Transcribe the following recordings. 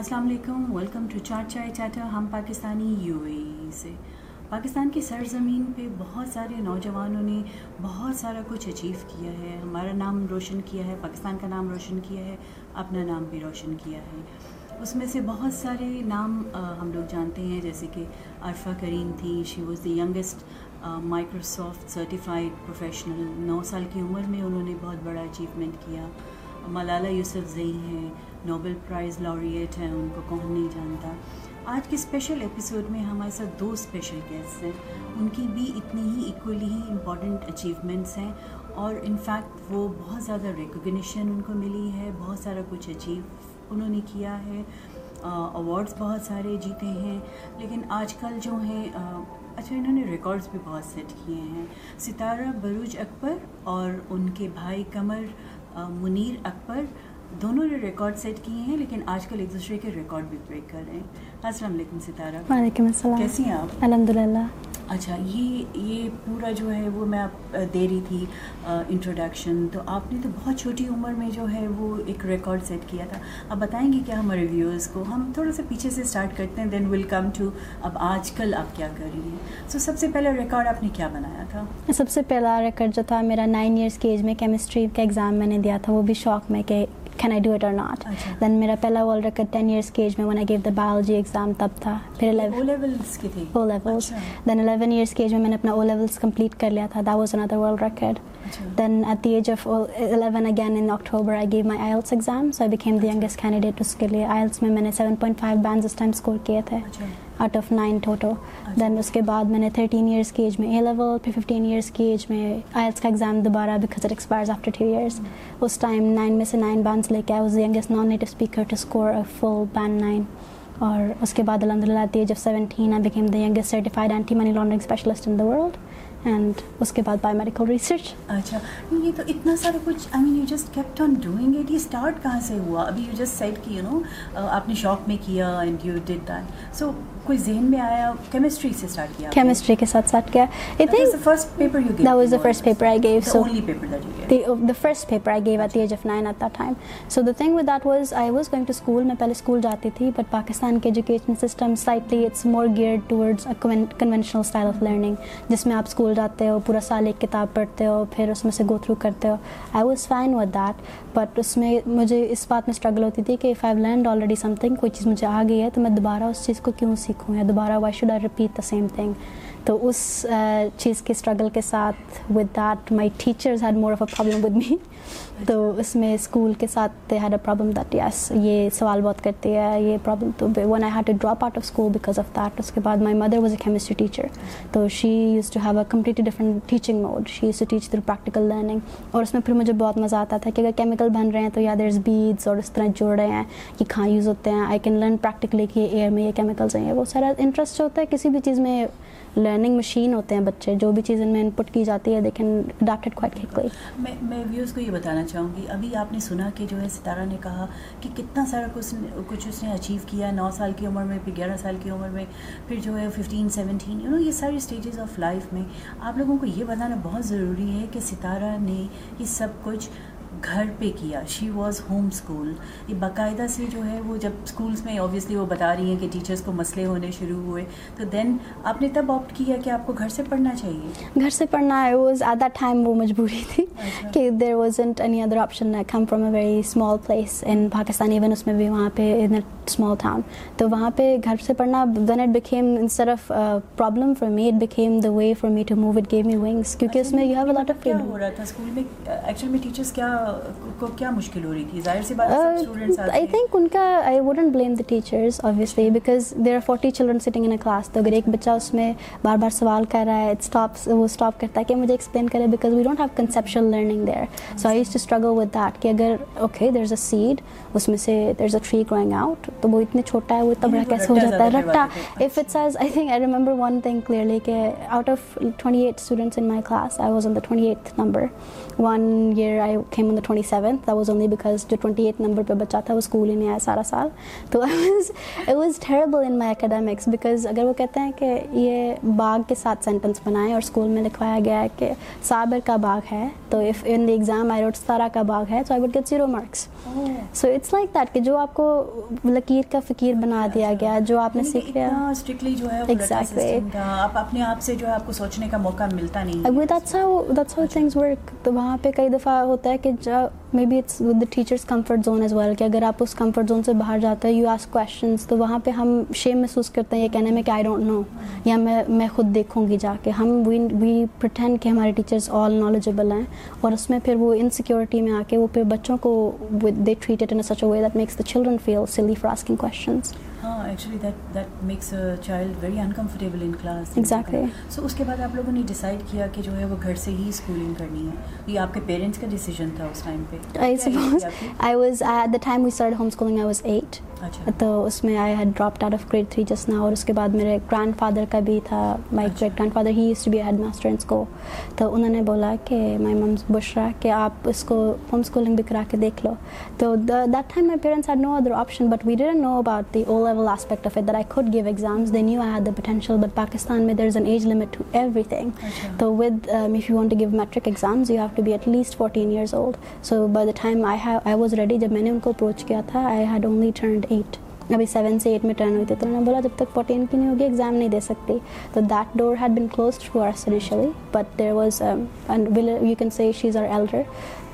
السلام علیکم welcome to چائے چاٹا ہم پاکستانی یو اے ای سے پاکستان کی سرزمین پہ بہت سارے نوجوانوں نے بہت سارا کچھ اچیو کیا ہے ہمارا نام روشن کیا ہے پاکستان کا نام روشن کیا ہے اپنا نام بھی روشن کیا ہے اس میں سے بہت سارے نام ہم لوگ جانتے ہیں جیسے کہ عرفہ کرین تھی she was youngest Microsoft certified professional نو سال کی عمر میں انہوں نے بہت بڑا اچیومنٹ کیا ملالہ یوسف زئی ہے نوبل پرائز لوریٹ ہیں ان کو کون نہیں جانتا آج کے اسپیشل ایپیسوڈ میں ہمارے ساتھ دو اسپیشل گیسٹ ہیں ان کی بھی اتنی ہی ایکولی ہی امپورٹنٹ اچیومنٹس ہیں اور انفیکٹ وہ بہت زیادہ ریکوگنیشن ان کو ملی ہے بہت سارا کچھ اچیو انہوں نے کیا ہے ایوارڈس بہت سارے جیتے ہیں لیکن آج کل جو ہیں اچھا انہوں نے ریکارڈز بھی بہت سیٹ کیے ہیں ستارہ بروج اکبر اور ان کے بھائی قمر منیر اکبر دونوں نے ریکارڈ سیٹ کیے ہیں لیکن آج کل ایک دوسرے کے ریکارڈ بھی بریک کر رہے ہیں السلام علیکم ستارہ وعلیکم السلام کیسی ہیں آپ الحمد للہ اچھا یہ یہ پورا جو ہے وہ میں آپ دے رہی تھی انٹروڈکشن تو آپ نے تو بہت چھوٹی عمر میں جو ہے وہ ایک ریکارڈ سیٹ کیا تھا آپ بتائیں گے کیا ہمارے ویورز کو ہم تھوڑا سا پیچھے سے اسٹارٹ کرتے ہیں دین ول کم ٹو اب آج کل آپ کیا کر رہی ہیں سو سب سے پہلا ریکارڈ آپ نے کیا بنایا تھا سب سے پہلا ریکارڈ جو تھا میرا نائن ایئرس کے ایج میں کیمسٹری کا ایگزام میں نے دیا تھا وہ بھی شوق میں کہ can I do it not then میرا پہلا ورلڈ ریکارڈ ٹین ایئرس کی ایج میں گیو دا بایولوجی ایگزام تب تھا پھر O levels then eleven years کی ایج اچھا۔ میں میں نے اپنا او لیولس کمپلیٹ کر لیا تھا دا was another world record then at the age of eleven again in October I give my IELTS exam so I became the youngest candidate اس کے لیے آئلس میں میں نے سیون پوائنٹ فائیو بینس اس ٹائم اسکور کیے تھے اچھا۔ Out of nine Tutu then اس کے بعد میں نے تھرٹین ایئرس کی ایج میں اے لیول پھر ففٹین ایئرس کی ایج میں آئلس کا ایگزام دوبارہ because it expires after two years اس ٹائم نائن میں سے نائن بانس لے کے آئے اس youngest non native speaker to score a full band nine اور اس کے بعد الحمد للہ age of seventeen I became the youngest certified anti money laundering specialist in the world and اس کے بعد بائی میڈیکل ریسرچ اچھا یہ تو اتنا سارا کچھ I mean you just kept on doing it یہ اسٹارٹ کہاں سے ہوا ابھی یو جسٹ سیٹ کی یو نو آپ نے شاپ میں کیا and you did that so کوئی ذہن میں آیا کیمسٹری سے سٹارٹ کیا کیمسٹری کے ساتھ سٹارٹ کیا I think that was the first paper you gave that was the first paper I gave so only paper that you gave the the first paper I gave at the age of 9 at that time so the thing with that was I was going to school میں پہلے school جاتی تھی but Pakistan کے education system slightly it's more geared towards a conventional style of learning جس میں آپ school جاتے ہو پورا سال ایک کتاب پڑھتے ہو پھر اس میں سے گو تھرو کرتے ہو I was fine with that but اس میں مجھے اس بات میں اسٹرگل ہوتی تھی کہ if I learned already something کوئی چیز مجھے آ گئی ہے تو میں دوبارہ اس چیز کو کیوں سیکھوں سیکھوں یا دوبارہ why should I repeat the same thing تو اس چیز کی اسٹرگل کے ساتھ with that my teachers had more of a problem with me تو اس میں اسکول کے ساتھ had a problem that yes یہ سوال بہت کرتے ہیں یہ پرابلم تو when I had to drop out of school because of that اس کے بعد my mother was a chemistry teacher تو شی used to have a completely different teaching mode she used to teach through practical learning اور اس میں پھر مجھے بہت مزہ آتا تھا کہ اگر کیمیکل بن رہے ہیں تو یا دیر بیڈس اور اس طرح جڑ رہے ہیں کہ کہاں یوز ہوتے ہیں آئی کین لرن پریکٹیکلی کہ ایئر میں یہ کیمیکلس ہیں وہ سارا انٹرسٹ جو ہوتا ہے کسی بھی چیز میں لرننگ مشین ہوتے ہیں بچے جو بھی چیز ان میں ان پٹ کی جاتی ہے دیکھیں کوائٹ میں میں ویوز کو یہ بتانا چاہوں گی ابھی آپ نے سنا کہ جو ہے ستارہ نے کہا کہ کتنا سارا کچھ کچھ اس نے اچیو کیا نو سال کی عمر میں پھر گیارہ سال کی عمر میں پھر جو ہے ففٹین سیونٹین نو یہ ساری اسٹیجز آف لائف میں آپ لوگوں کو یہ بتانا بہت ضروری ہے کہ ستارہ نے یہ سب کچھ گھر پہ کیا شی واز ہوم اسکول باقاعدہ سے جو ہے وہ جب اسکولس میں وہ بتا رہی ہیں کہ ٹیچرس کو مسئلے ہونے شروع ہوئے تو دین آپ نے تب آپٹ کیا کہ آپ کو گھر سے پڑھنا چاہیے گھر سے پڑھنا زیادہ ٹائم وہ مجبوری تھی اچھا۔ کہ there was any other option very small place in Pakistan even اس میں بھی وہاں پہ تو وہاں پہ گھر سے پڑھنا کلاس تو اگر ایک اچھا۔ بچہ اس میں بار بار سوال کر رہا ہے اس میں سے there is a tree growing out تو وہ اتنے چھوٹا ہے وہ بڑا کیسے ہو جاتا ہے رٹا if I I think remember one thing clearly کہ out of twenty eight students in my class I was on the twenty eight number one year I on the twenty seventh was only because جو twenty eight number پہ بچہ تھا وہ school ہی نہیں آیا سارا سال تو I was was in my academics because اگر وہ کہتے ہیں کہ یہ باغ کے ساتھ سینٹینس بنائیں اور اسکول میں لکھوایا گیا ہے کہ صابر کا باغ ہے تو if in exam I wrote سارا کا باغ ہے تو I would get zero marks so it's it's like that کہ جو آپ کو لکیر کا فکیر بنا دیا گیا جو آپ نے سیکھ لیا جو ہے آپ سے جو ہے آپ کو سوچنے کا موقع ملتا نہیں تو وہاں پہ کئی دفعہ ہوتا ہے کہ maybe it's with the teachers comfort zone as well کہ اگر آپ اس کمفرٹ زون سے باہر جاتے ہیں یو آس کوشچنس تو وہاں پہ ہم شیم محسوس کرتے ہیں یہ کہنے میں کہ آئی ڈونٹ نو یا میں میں خود دیکھوں گی جا کے ہم وی وی پریٹینڈ کہ ہمارے ٹیچرس آل نالجبل ہیں اور اس میں پھر وہ انسیکیورٹی میں آ کے وہ پھر بچوں کو they treat it in such a way that makes the children feel silly for asking questions child very uncomfortable آپ لوگوں نے اچھا۔ تو اس میں I had drop out of grade three جس نا اور اس کے بعد میرے گرینڈ فادر کا بھی تھا my great grandfather he used to be head اسٹ بھی تو انہوں نے بولا کہ مائی مم بشرا کہ آپ اس کو ہوم اسکولنگ بھی کرا کے دیکھ لو تو that time my parents had no other option but we done know about the O level aspect of it I could give had the potential but Pakistan میں there is an age limit to every تھنگ تو with if you want to give matric exams you have to be at least fourteen years old so by the time I was ready جب میں نے ان کو approach کیا تھا I had only turned eight ابھی سیون سے eight میں ٹرن ہوئی تھی تو انہوں نے بولا جب تک فورٹین کی نہیں ہوگی ایگزام نہیں دے سکتی تو that door had been closed to ours initially but there was you can see she is our elder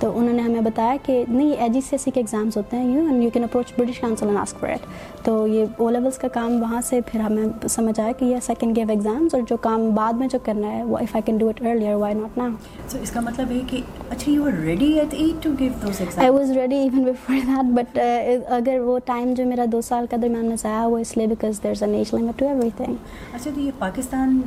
تو انہوں نے ہمیں بتایا کہ نہیں یہ جی سی ایس سی کے ایگزامس ہوتے ہیں you and you can approach British Council and ask for it تو یہ او لیولس کا کام وہاں سے پھر ہمیں سمجھ آیا کہ یہ سیکنڈ گیو ایگزامس اور جو کام بعد میں جو کرنا ہے وہ if I can do it earlier why not now so اس کا مطلب ہے کہ اچھا you are ready at at to give those exams I was ready even before that but اگر وہ ٹائم جو میرا دو سال کا درمیان میں ضائع ہوا اس لیے because there is an age limit to every thing اچھا تو یہ پاکستان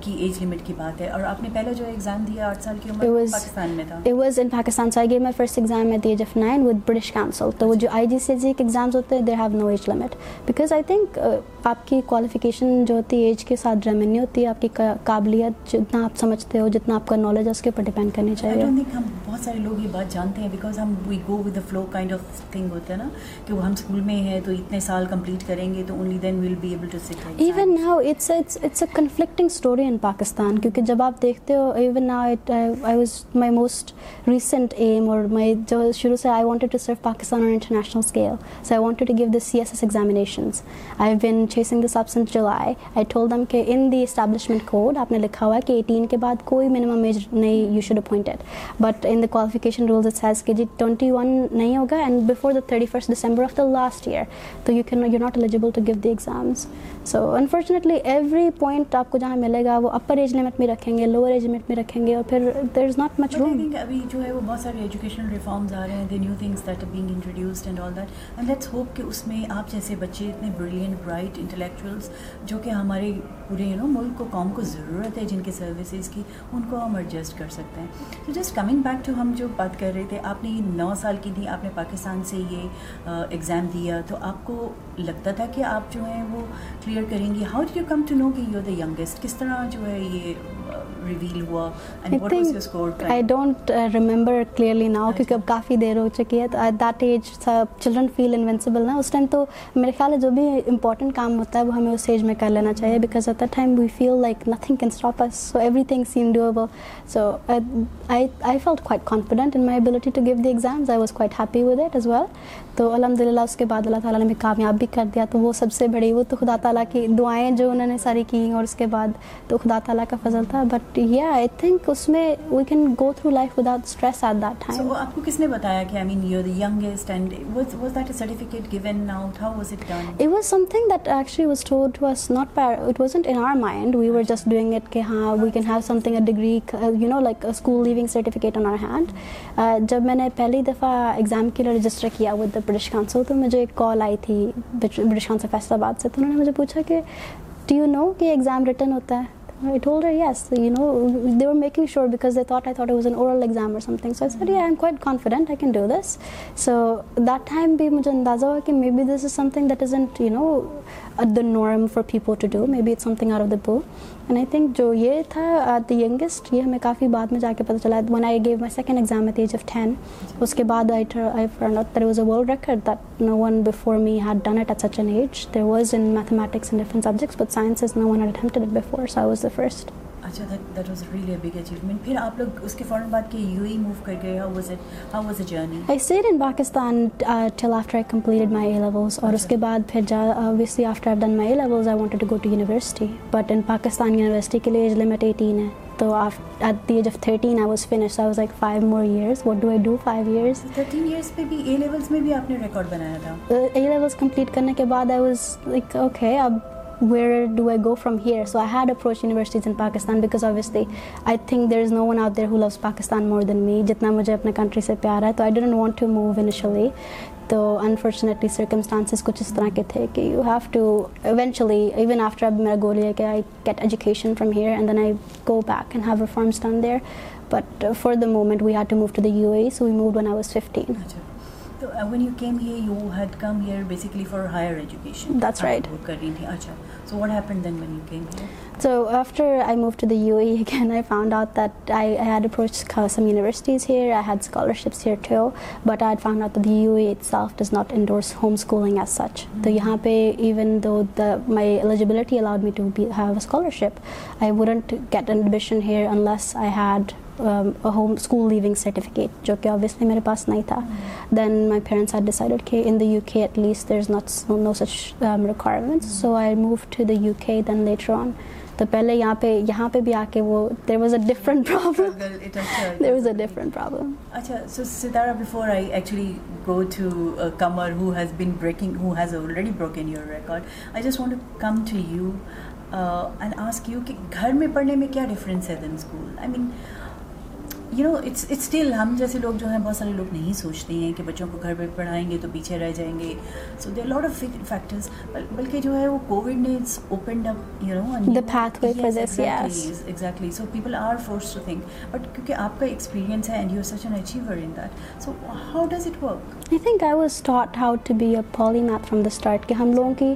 کی ایج لمٹ کی بات ہے اور آپ نے پہلا جو ایگزام دیا آٹھ سال کی عمر پاکستان میں تھا اٹ واز ان پاکستان سائ میں first exam at the age of nine with British Council تو جو I G C C exam ہوتے ہیں دے ہی بکاز آئی تھنک آپ کی کوالیفیکیشن جو ہوتی ہے ایج کے ساتھ ڈرامے نہیں ہوتی آپ کی قابلیت جتنا آپ سمجھتے ہو جتنا آپ کا نالج ہے اس کے اوپر ڈیپینڈ کرنی چاہیے ہم بہت سارے لوگ یہ بات جانتے ہیں بیکاز ہم we go with flow kind of thing ہوتا ہے نا کہ وہ ہم اسکول میں ہیں تو اتنے سال کمپلیٹ کریں گے تو only then well be able to set even now it's it's a conflicting story in Pakistan کیونکہ جب آپ دیکھتے ہو even now I was my most recent M اور مائی جو شروع سے I wanted to serve Pakistan on international scale so I wanted to give this C S S examinations I won this آپ آپ آپ سنس کہ کہ کہ نے لکھا ہوا ہے کے بعد کوئی نہیں نہیں جی ہوگا تو کو جہاں ملے گا وہ اپر ایج لمٹ میں رکھیں گے میں رکھیں گے اور پھر ابھی جو ہے وہ بہت آ رہے ہیں کہ اس میں آپ جیسے بچے اتنے انٹلیکچوئلس جو کہ ہمارے پورے یو نو ملک کو قوم کو ضرورت ہے جن کی سروسز کی ان کو ہم ایڈجسٹ کر سکتے ہیں تو جسٹ کمنگ بیک ٹو ہم جو بات کر رہے تھے آپ نے نو سال کی تھی آپ نے پاکستان سے یہ ایگزام دیا تو آپ کو لگتا تھا کہ آپ جو ہیں وہ کلیئر کریں گی how do you come to know کہ یو دا ینگسٹ کس طرح جو ہے یہ I don't remember clearly now کیونکہ اب کافی دیر ہو چکی ہے تو ایٹ دیٹ ایج سب چلڈرن فیل انوینسیبل نا اس ٹائم تو میرے خیال ہے جو بھی امپورٹنٹ کام ہوتا ہے وہ ہمیں اس ایج میں کر لینا چاہیے because at that time we feel like nothing can stop us so every thing same do ابو so I felt quite confident in my ability to give the exams I was quite happy with it as well تو الحمد للہ اس کے بعد اللہ تعالیٰ نے بھی کامیاب بھی ٹھیک کر دیا تو وہ سب سے بڑی وہ تو خدا تعالیٰ کی دعائیں جو انہوں نے ساری کی اور اس کے بعد تو خدا تعالیٰ کا فضل تھا بٹ یا آئی تھنک اس میں we can go through life without stress at that time آپ کو کس نے بتایا کہ I mean you the youngest and was that a certificate given out how was it done it was something that actually was told to us not it wasn't in our mind we were just doing it کہ ہاں we can have something a degree you know like school leaving certificate on our hand جب میں نے پہلی دفعہ exam کے لیے register کیا ود دا برٹش کانسل تو مجھے ایک کال آئی تھی برشان سے فیصلہ بعد سے تو انہوں نے مجھے پوچھا کہ ٹیو نو کہ ایگزام ریٹرن ہوتا ہے ٹائم بھی مجھے اندازہ ہوا کہ maybe this is something that is an you know a دارم for people to do maybe it something R O the پو اینڈ آئی تھنک جو یہ تھا ایٹ ینگسٹ یہ ہمیں کافی بعد میں جا کے پتہ چلا when I give my second exam at age of ten اس کے بعد was a world record that no one before me had done at at such an age there was in mathematics in different subjects but science is no one before so I was the first اچھا that that was really big achievement پھر آپ لوگ اس کے فوراً بعد کے you ہی موو کر گئے how was it how was a journey I sat in Pakistan till after I completed my A levels اور اس اچھا۔ کے بعد پھر جا obviously after I done my A levels I want to go to university but in Pakistan university کے لیے age limit eighteen ہے تو of at the age of thirteen I was finish I was like five more years what do I do five years thirteen years پہ بھی A levels میں بھی آپ نے ریکارڈ بنایا تھا اے لیولس کمپلیٹ کرنے کے بعد آئی واز لائک اوکے اب where do I go from here? So I had approached universities in Pakistan because obviously I think there is no one out there who loves Pakistan more than me. Jitna mujhe apne country se pyar hai, so I didn't want to move initially. تو unfortunately circumstances کچھ اس طرح کے تھے کہ you have to eventually even after میرا goal ہے کہ I get education from here and then I go back and have reforms done there but for the moment we had to move to the U A so was fifteen home school یہاں پہ even though the my eligibility allowed me to be have a scholarship I wouldn't get admission here unless I had home school leaving certificate جو کہ obviously میرے پاس نہیں تھا then my parents are decided کہ in the U K at least there is not no such requirement so I move to the U K then later on تو پہلے یہاں پہ یہاں پہ بھی آ کے وہ there was a different problem there was a different problem اچھا so Sitara before I actually go to کمر who has been breaking who has already broken your record I just want to come to you and ask you کہ گھر میں پڑھنے میں کیا difference ہے then school I mean you know it's still ہم جیسے لوگ جو ہیں بہت سارے لوگ نہیں سوچتے ہیں کہ بچوں کو گھر پہ پڑھائیں گے تو پیچھے رہ جائیں گے so they lot of factors بلکہ جو ہے وہ کووڈ نے it's up you know exactly so people are force to think but کیونکہ آپ کا ایکسپیرینس ہے and you such an achiever in that so how does it work I think I was start how to be a polymath from the start کہ ہم لوگوں کی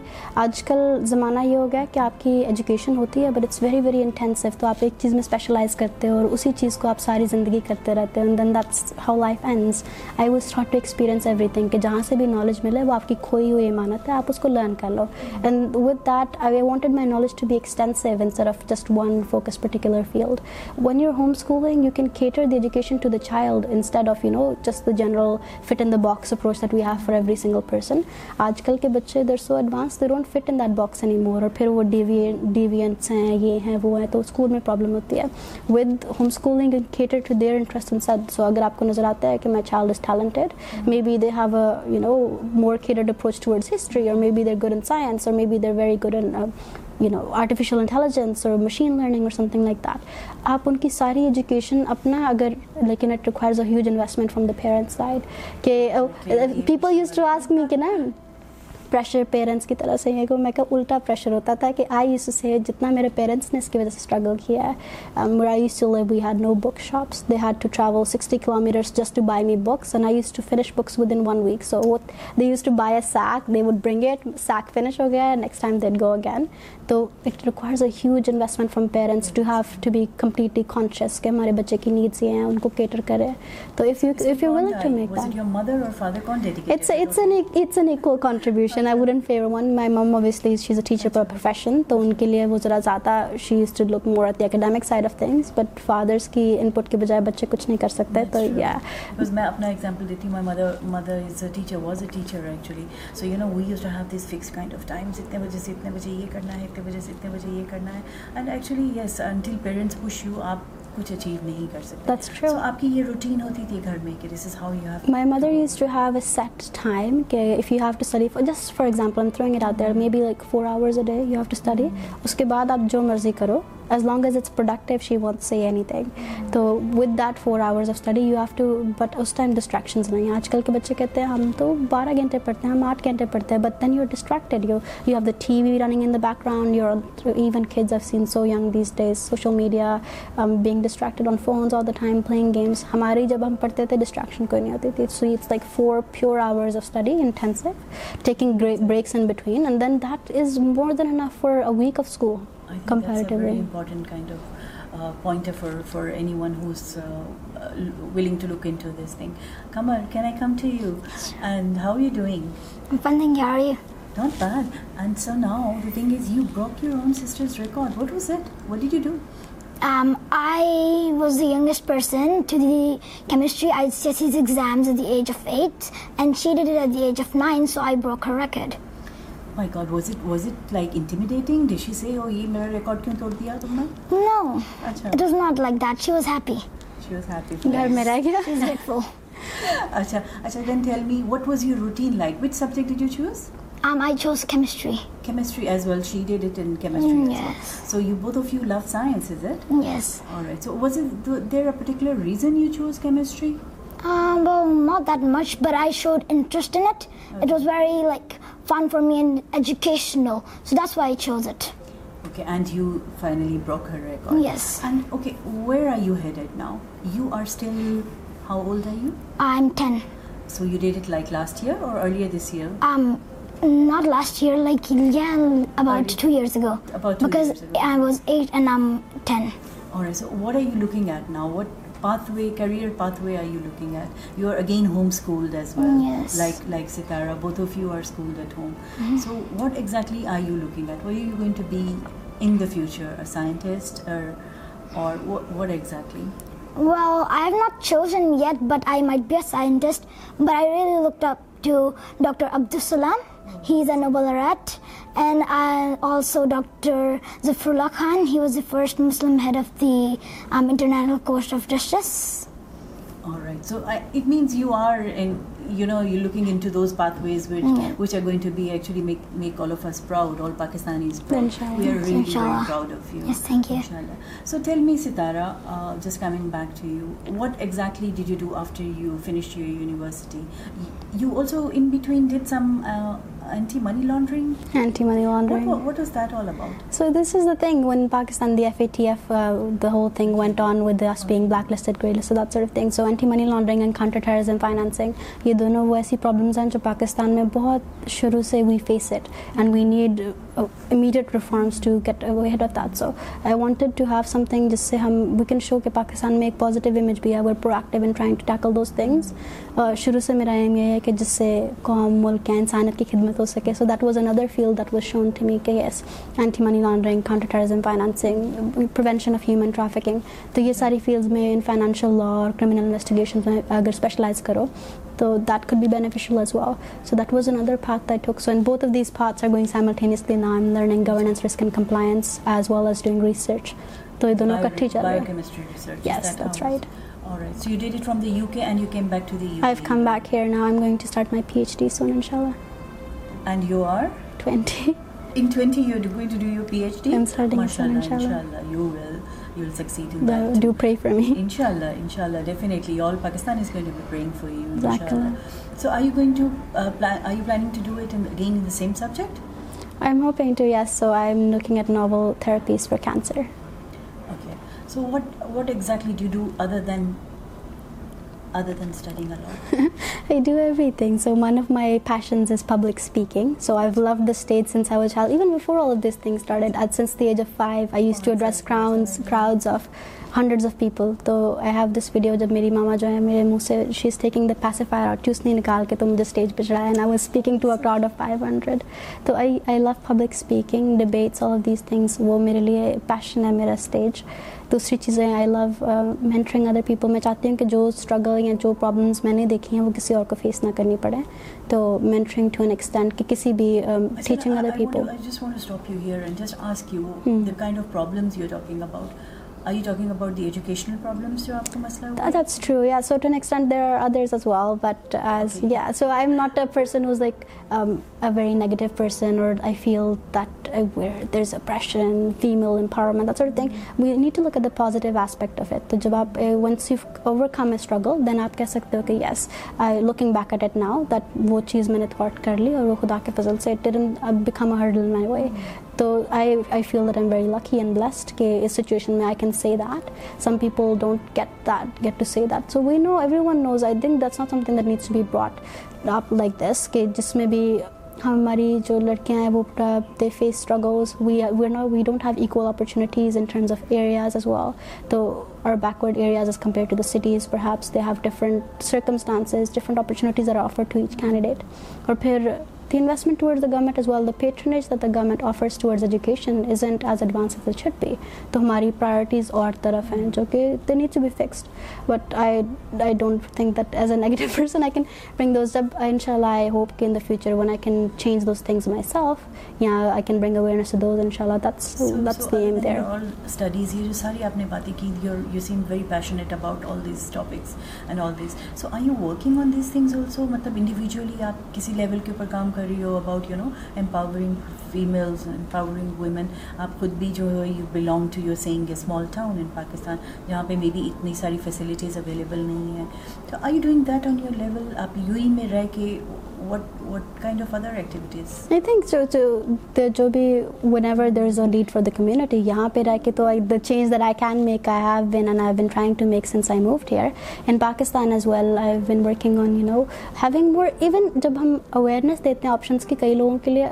آج کل زمانہ یہ ہو گیا کہ آپ کی ایجوکیشن ہوتی ہے but it's very very intensive تو آپ ایک چیز میں اسپیشلائز کرتے ہو اور اسی چیز کو آپ ساری زندگی کرتے رہتے ہیں ایوری تھنگ کہ جہاں سے بھی نالج ملے وہ آپ کی کھوئی ہوئی ایمانت ہے آپ اس کو لرن کر لو and with that I wanted my knowledge to be extensive instead of just one focus particular field when your home schooling you can cater the education to the child instead of you know just the general fit in the box کے بچے تو school میں problem ہوتی ہے نظر آتا ہے کہ یو نو آرٹیفیشیل انٹیلیجنس اور مشین لرننگ اور سم تھنگ لائک دیٹ آپ ان کی ساری ایجوکیشن اپنا اگر لیکن it requires a huge investment from the parents side کہ people used to ask me کہ نا پریشر پیرنٹس کی سے ہے کہ میں الٹا پریشر ہوتا تھا کہ آئی اس سے سے جتنا میرے پیرنٹس نے وجہ کیا ہے ہو گیا تو کہ ہمارے بچے کی نیڈس یہ ہیں ان کو کیٹر کنٹریبیوشن تو ان کے لیے وہ ذرا زیادہ ان پٹ کے بجائے بچے کچھ نہیں کر سکتے تو کرنا ہے کچھ اچیو نہیں کر سکتے کی یہ روٹین ہوتی تھی گھر میں کہ you have have my mother used to to set time if just for example throwing it may be like day you have to اس کے بعد آپ جو مرضی کرو ایز لانگ mm-hmm. تو نہیں آج کل کے بچے کہتے ہیں ہم تو بارہ گھنٹے پڑھتے ہیں ہم آٹھ گھنٹے پڑھتے ہیں we running in background social media distracted on phones all the time playing games ہماری جب ہم پڑھتے تھے ڈسٹریکشن کوئی نہیں ہوتی تھی so it's like four pure hours of study intensive taking breaks in between and then that is more than enough for a week of school comparatively important kind of point for for anyone who is willing to look into this thing کمر can I come to you and how you doing pending یار you not bad and so now the thing is you Brook your own sister's record what was it what did you do Um, I was the youngest person to the chemistry ICSE's exams at the age of eight, and she did it at the age of nine, so I broke her record. My God, was it was it like intimidating? Did she say, "Oh, ye my record kyun tod diya tumne"? No, Achha. it was not like that. She was happy. She was happy. घर में रह गया. She's grateful. अच्छा अच्छा then tell me what was your routine like? Which subject did you choose? Um, I chose chemistry. Chemistry as well. She did it in chemistry mm, as yes. well. So you both of you love science, is it? Yes. All right. So was it th there a particular reason you chose chemistry? Um, well, not that much, but I showed interest in it. Okay. It was very like fun for me and educational. So that's why I chose it. Okay, and you finally broke her record. Yes. And okay, where are you headed now? You are still. How old are you? I'm ten. So you did it like last year or earlier this year? Um, not لاسٹرسٹ not chosen doctor Abdus Salam has Nobel right and also doctor Zafarullah Khan he was the first Muslim head of national you know, you're looking into those pathways which hmm. are going to be actually make all of us proud, all Pakistanis proud. Inshallah. We are really very proud of you. Yes, thank you. Inshallah. So tell me, Sitara, uh, just coming back to you, what exactly did you do after you finished your university? You also in between did some uh, ایسی problems ہیں جو پاکستان میں بہت شروع سے Pakistan uh, میں ایک positive image بھی ہے شروع سے میرا ایم یہ ہے کہ جس سے قوم ملک یا انسانیت کی خدمت ہو سکے so that was another field that was shown to me کہ yes anti money laundering counter terrorism financing prevention of human trafficking تو یہ ساری فیلڈز میں ان فائنانشیل لا اور کرمنل انویسٹیگیشن میں اگر اسپیشلائز کرو تو that could be beneficial as wow so that was another path I took so and both of these paths are going simultaneously نا M learning governance risk and compliance as well as doing research تو یہ دونوں اکٹھی چل رہا ہے yes that's right All right. So you did it from the UK and you came back to the UK. I've come back here now. I'm going to start my PhD soon, inshallah. And you are? 20. In 20, you're going to do your PhD? I'm starting soon, inshallah. inshallah. You will. You'll succeed in that. Do pray for me. Inshallah, inshallah. Definitely. All Pakistan is going to be praying for you, inshallah. Exactly. So are you going to, uh, plan, are you planning to do it in, again in the same subject? I'm hoping to, yes. So I'm looking at novel therapies for cancer. ریگ so one of my passions is public space so I love this even before all this thing since the age of five I use to address hundred of people تو I have this video سے میرے لیے پیشن ہے میرا stage دوسری چیزیں I love mentoring other people میں چاہتی ہوں کہ جو اسٹرگل یا جو پرابلمس میں نے دیکھی ہیں وہ کسی اور کو فیس نہ کرنی پڑے تو مینٹرنگ جب آپ اوور کم اے اسٹرگل دین آپ کہہ سکتے ہو کہ yes I looking back at at now that وہ چیز میں نے تھوڑی اور وہ خدا کے فضل سے تو I I feel that M very lucky and blessed کہ اس سچویشن میں I can see that some people don't get that get to see that so we know everyone knows I think that's not something that needs be broad like this کہ جس میں بھی ہماری جو لڑکیاں ہیں وہ they face struggles we we don't have equal opportunities in terms of areas as well تو اور backward areas compare to the cities perhaps they have different circumstances different opportunities are offer to each candidate اور پھر the investment towards the government as well, the patronage that the government offers towards education isn't as advanced as it should be. So our priorities are different, okay? They need to be fixed. But I, I don't think that as a negative person I can bring those up. Inshallah, I hope in the future when I can change those things myself, yeah, I can bring awareness to those, inshallah. That's so, that's so the aim there. all studies, you're, you seem very passionate about all these topics and all these. So are you working on these things also? Matlab individually, you're level ke upar kaam kar ہو about you know empowering females empowering women آپ خود بھی جو ہے you belong to your saying a small town in Pakistan جہاں پہ be be اتنی ساری فیسلٹیز اویلیبل نہیں ہیں تو I you ڈونک that on your level آپ یو ای میں رہ کے لیڈ یہاں پہ رہائن جب ہم اویرنیس دیتے ہیں آپشنس کی کئی لوگوں کے لیے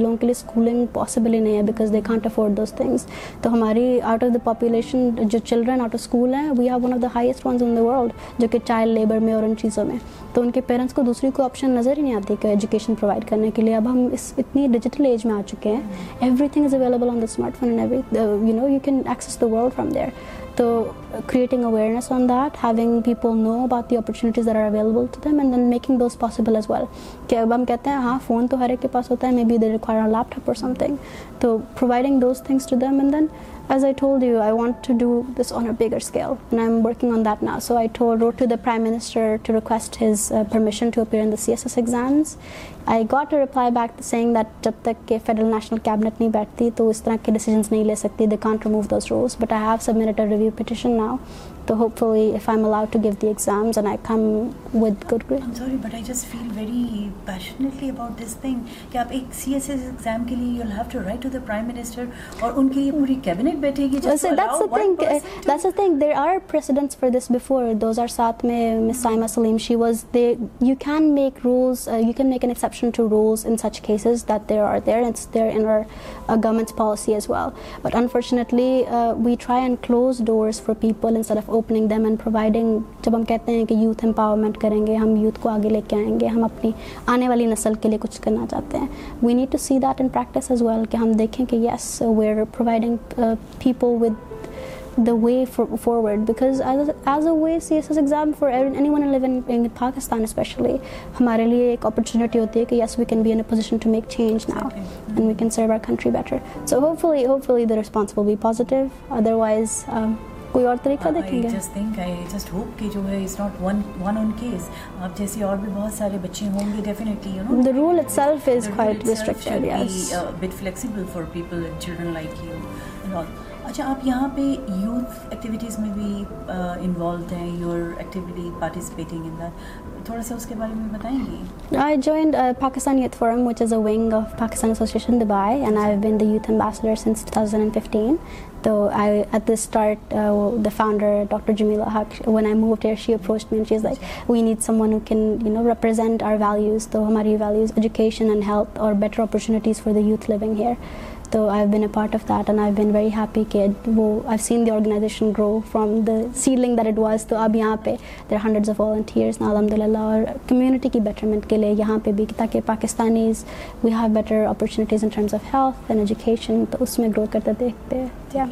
لوگوں کے لیے افورڈ دوس تھنگ تو ہماری آؤٹ آف دا پاپولیشن جو چلڈرن آؤٹ آف اسکول ہیں وی ہیسٹ ونس انا ورلڈ جو کہ چائلڈ لیبر میں اور ان چیزوں میں تو ان کے پیرنٹس کو دوسری کوئی آپشن نظر ہی نہیں آتی کہ ایجوکیشن پرووائڈ کرنے کے لیے اب ہم اس اتنی ڈیجیٹل ایج میں آ چکے ہیں everything is available on the smart phone you you know can access the world from there تو creating awareness on that having people know about the opportunities are available to them and then making those possible as well کہ اب ہم کہتے ہیں ہاں phone تو ہر ایک کے پاس ہوتا ہے may be they require laptop اور سم تھنگ تو providing those things to them and then as I told I want to do this on a bigger I am working on that نا so I wrote to درائم minister C S S exams I got to reply backing that جب تک کہ federal national cabinet نہیں بیٹھتی تو اس طرح کی decisions نہیں لے سکتی they can't remove this rules but I have sub review petition now تو hopefully if I am allowed to give the exams and I come with good grade M sorry but I just feel very passionately about this thing کہ آپ ایک C S S exam کے لیے you have to write to the prime minister اور ان کے لیے پوری کیبنٹ بیٹھے گی that's a thing that's a thing there are precedents for this before دو ہزار سات میں مس Saima Saleem she was they you can make rules you can make an exception to rules in such cases that there are there and there in our government's policy as well but unfortunately we try and close doors for people instead of opening them and providing جب ہم کہتے ہیں کہ youth empowerment کریں گے ہم youth کو آگے لے کے آئیں گے ہم اپنی آنے والی نسل کے لیے کچھ کرنا چاہتے ہیں we need to see that in practice as well کہ ہم دیکھیں کہ yes we are providing people with the way forward because as a way C S S exam for anyone living Pakistan especially ہمارے لیے ایک opportunity ہوتی ہے کہ yes we can be in position to make change now and we can serve our country better so hope hope fully fully the response will be positive otherwise کوئی اور طریقہ دیکھیں گے جسٹ تھنک جسٹ ہوپ کہ جو ہے اور بھی بہت سارے بچے ہوں گے اچھا آپ یہاں پہ یوتھ ایکٹیویٹیز میں بھی انوالوڈ ہیں یور بیٹر اپارچونیٹیز ہیئر تو I been a part of that and I been very happy کہ وہ I seen the organization grow from the that it was تو اب یہاں پہ دیر ہنڈریڈ آف والنٹیئرس الحمد للہ اور کمیونٹی کی بیٹرمنٹ کے لیے یہاں پہ بھی تاکہ Pakistanis we have of opportunities and education تو اس میں گرو کرتے دیکھتے ہیں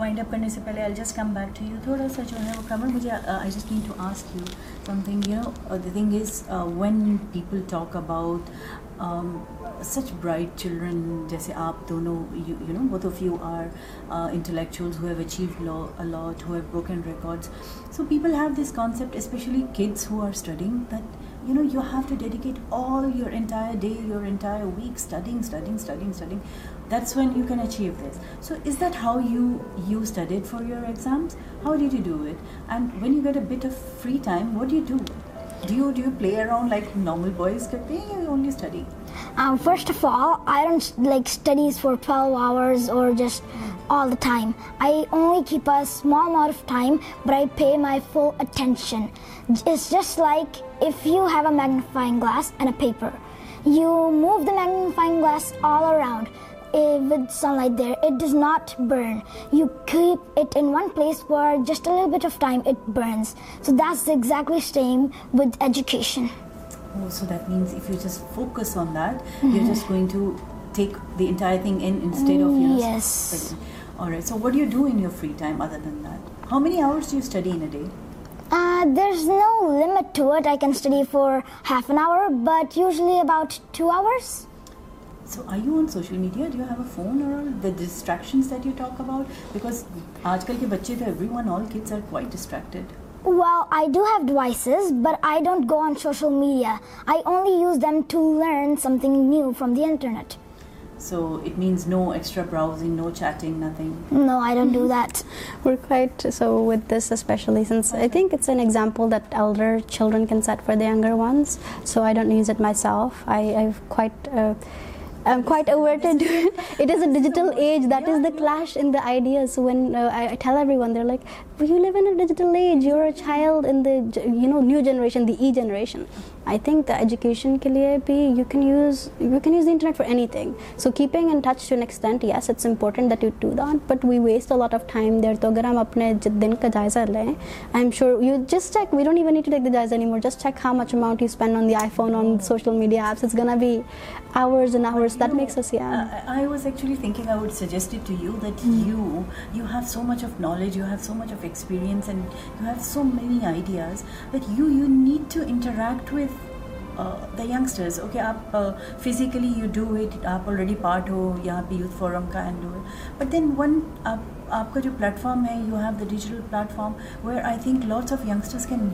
وائنڈ اپ کرنے سے پہلے I just come back to you تھوڑا سا جو ہے وہ کمر مجھے I just need to ask you something you the thing is when people talk about such bright children جیسے آپ دونوں you you know both of are intellectuals who have achieve لا a lot who have broken records so people have this concept especially kids who are studying that you know you have to dedicate all your entire day your entire week studying studying studying studying just like if you have a magnifying glass and اےپر you move the magnifying glass all around with sunlight there. It does not burn. You keep it in one place for just a little bit of time, it burns. So that's exactly the same with education. Oh, so that means if you just focus on that, mm-hmm. you're just going to take the entire thing in instead of your... Yes. All right. So what do you do in your free time other than that? How many hours do you study in a day? Uh, there's no limit to it. I can study for half an hour, but usually about two hours. So I you on social media have a phone اور distractions that you talk about because آج کل کے بچے تو everyone all kids are quite elder children can set for So I once so I don't I, it my Uh, I'm quite aware to do it. It is a digital age. That is the clash in the ideas. When uh, I tell everyone, they're like, education کے لیے ہم اپنے کا جائزہ لیں I مورٹ you spend ئنس and you have so many ideas but you you need to interact with the youngsters okay آپ physically you do it آپ آلریڈی پارٹ ہو یہاں پہ یوتھ فورم کا انڈ بٹ دین ون آپ آپ کا جو پلیٹ فارم ہے you have the digital platform where I think lots of youngsters can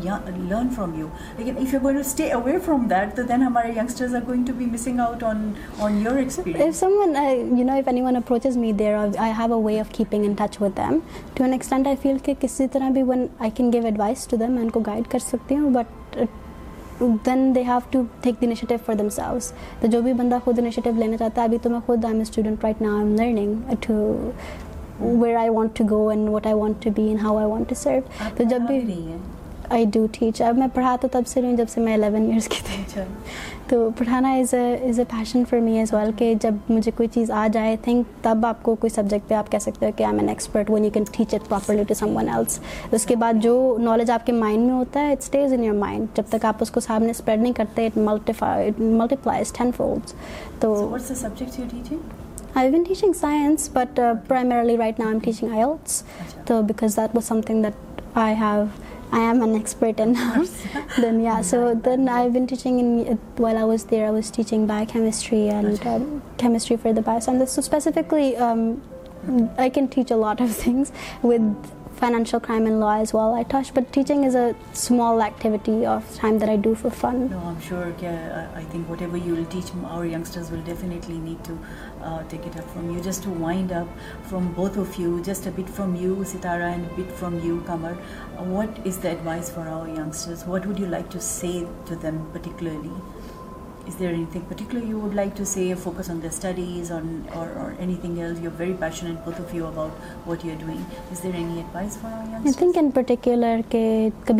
learn from you لیکن if you going to stay away from that تو then ہمارے youngsters are going to be missing out on on your experience someone you know if anyone approaches me there I have a way of keeping in touch with them to an extent I feel کہ کسی طرح بھی one I can give advice to them میں ان کو guide کر سکتی ہوں but then they have to take the initiative for themselves تو جو بھی بندہ خود انیشیٹو لینا چاہتا ہے ابھی تو میں خود آئی ایم اسٹوڈنٹ رائٹ نا I am learning to where I want to go and what I want to be and how I want to serve تو جب بھی آئی ڈو ٹیچ اب میں پڑھا تو تب سے رہی ہوں جب سے میں الیون ایئرس کی تو پڑھانا is a is a passion for me as well کہ جب مجھے کوئی چیز آ آئی تھنک تب آپ کو کوئی سبجیکٹ پہ آپ کہہ سکتے ہو کہ I am an expert when you can teach it properly to someone else اس کے بعد جو نالج آپ کے مائنڈ میں ہوتا ہے it stays in your mind جب تک آپ اس کو سامنے اسپریڈ نہیں کرتے اٹ ملٹیفائی ٹین فولڈس تو I've been teaching science, but uh, primarily right now I'm teaching IELTS, so because that was something that I am an expert in. Then yeah, so then I've been teaching in, uh, while I was there, I was teaching biochemistry and um, chemistry for the biosciences. So specifically, um, I can teach a lot of things with فائنانشیلک whatever will definitely need to take it up from you just to wind up from both of you just upped from you سیتاراڈ from you کمر what is the advice for our youngsters what would you like to save them particularly کبھی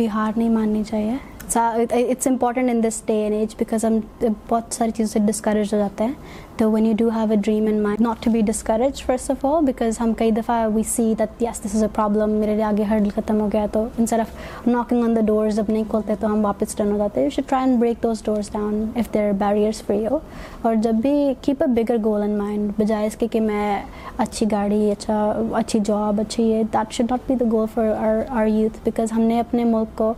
ہارڈ نہیں ماننی چاہیے it's important in this day age because ہم بہت ساری چیزوں سے ڈسکریج ہو جاتے ہیں تو when you do have a dream and mind not to be discourage first of all because ہم کئی دفعہ we see that yes this is a problem میرے لیے آگے ہرڈل ختم ہو گیا تو ان سرف ناکنگ آن دا ڈورز جب نہیں کھولتے تو ہم واپس ٹرن ہو جاتے you should try and break those doors down if there barriers free ہو اور جب بھی keep a bigger goal in mind بجائے اس کے کہ میں اچھی گاڑی اچھا اچھی جاب اچھی یہ that should not be the goal for our youth because ہم نے اپنے ملک کو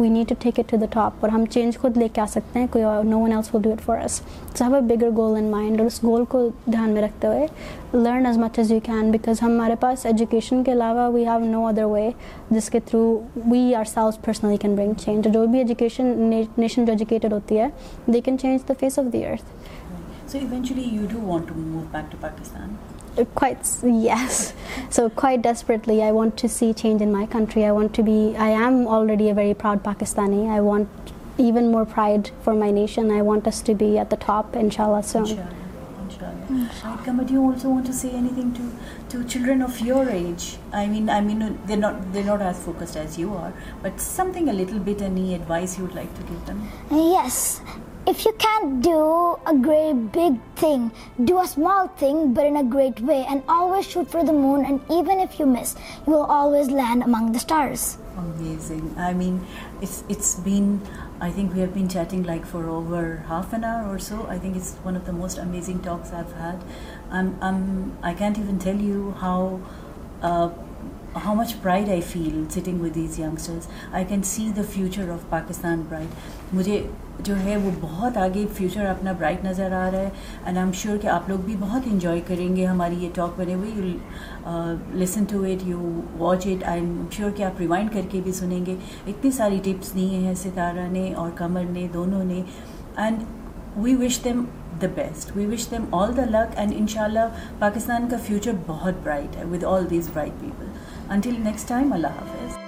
we need to take it to the top اور ہم چینج خود لے کے آ سکتے ہیں کوئی اور no one else will do it for us so have a bigger goal in mind اور اس گول کو دھیان میں رکھتے ہوئے learn as much as you can because ہمارے پاس ایجوکیشن کے علاوہ we have no other way جس کے through we ourselves personally can bring change جو بھی ایجوکیشن نیشن جو ایجوکیٹڈ ہوتی ہے they can change the face of the earth so eventually you do want to move back to Pakistan so quite desperately I want to see change in my country I am already very proud Pakistani for my nation if you can't big thing do a small thing but in great way and shoot for the moon and even you miss you always land among داٹار we are batting like for over half an hour so I think most amazing talks I can tell you how how much proud I feel sitting with these youngsters I can see the future of Pakistan bright مجھے جو ہے وہ بہت آگے future اپنا bright نظر آ رہا ہے اینڈ آئی ایم شیور کہ آپ لوگ بھی بہت انجوائے کریں گے ہماری یہ ٹاک بنے ہوئے you listen to it you watch it I am sure کہ آپ ریوائنڈ کر کے بھی سنیں گے اتنی ساری ٹپس نہیں ہیں ستارہ نے اور کمر نے دونوں نے and we wish them the best we wish them all the luck and ان شاء اللہ پاکستان کا فیوچر بہت برائٹ ہے with all these bright people until next time اللہ حافظ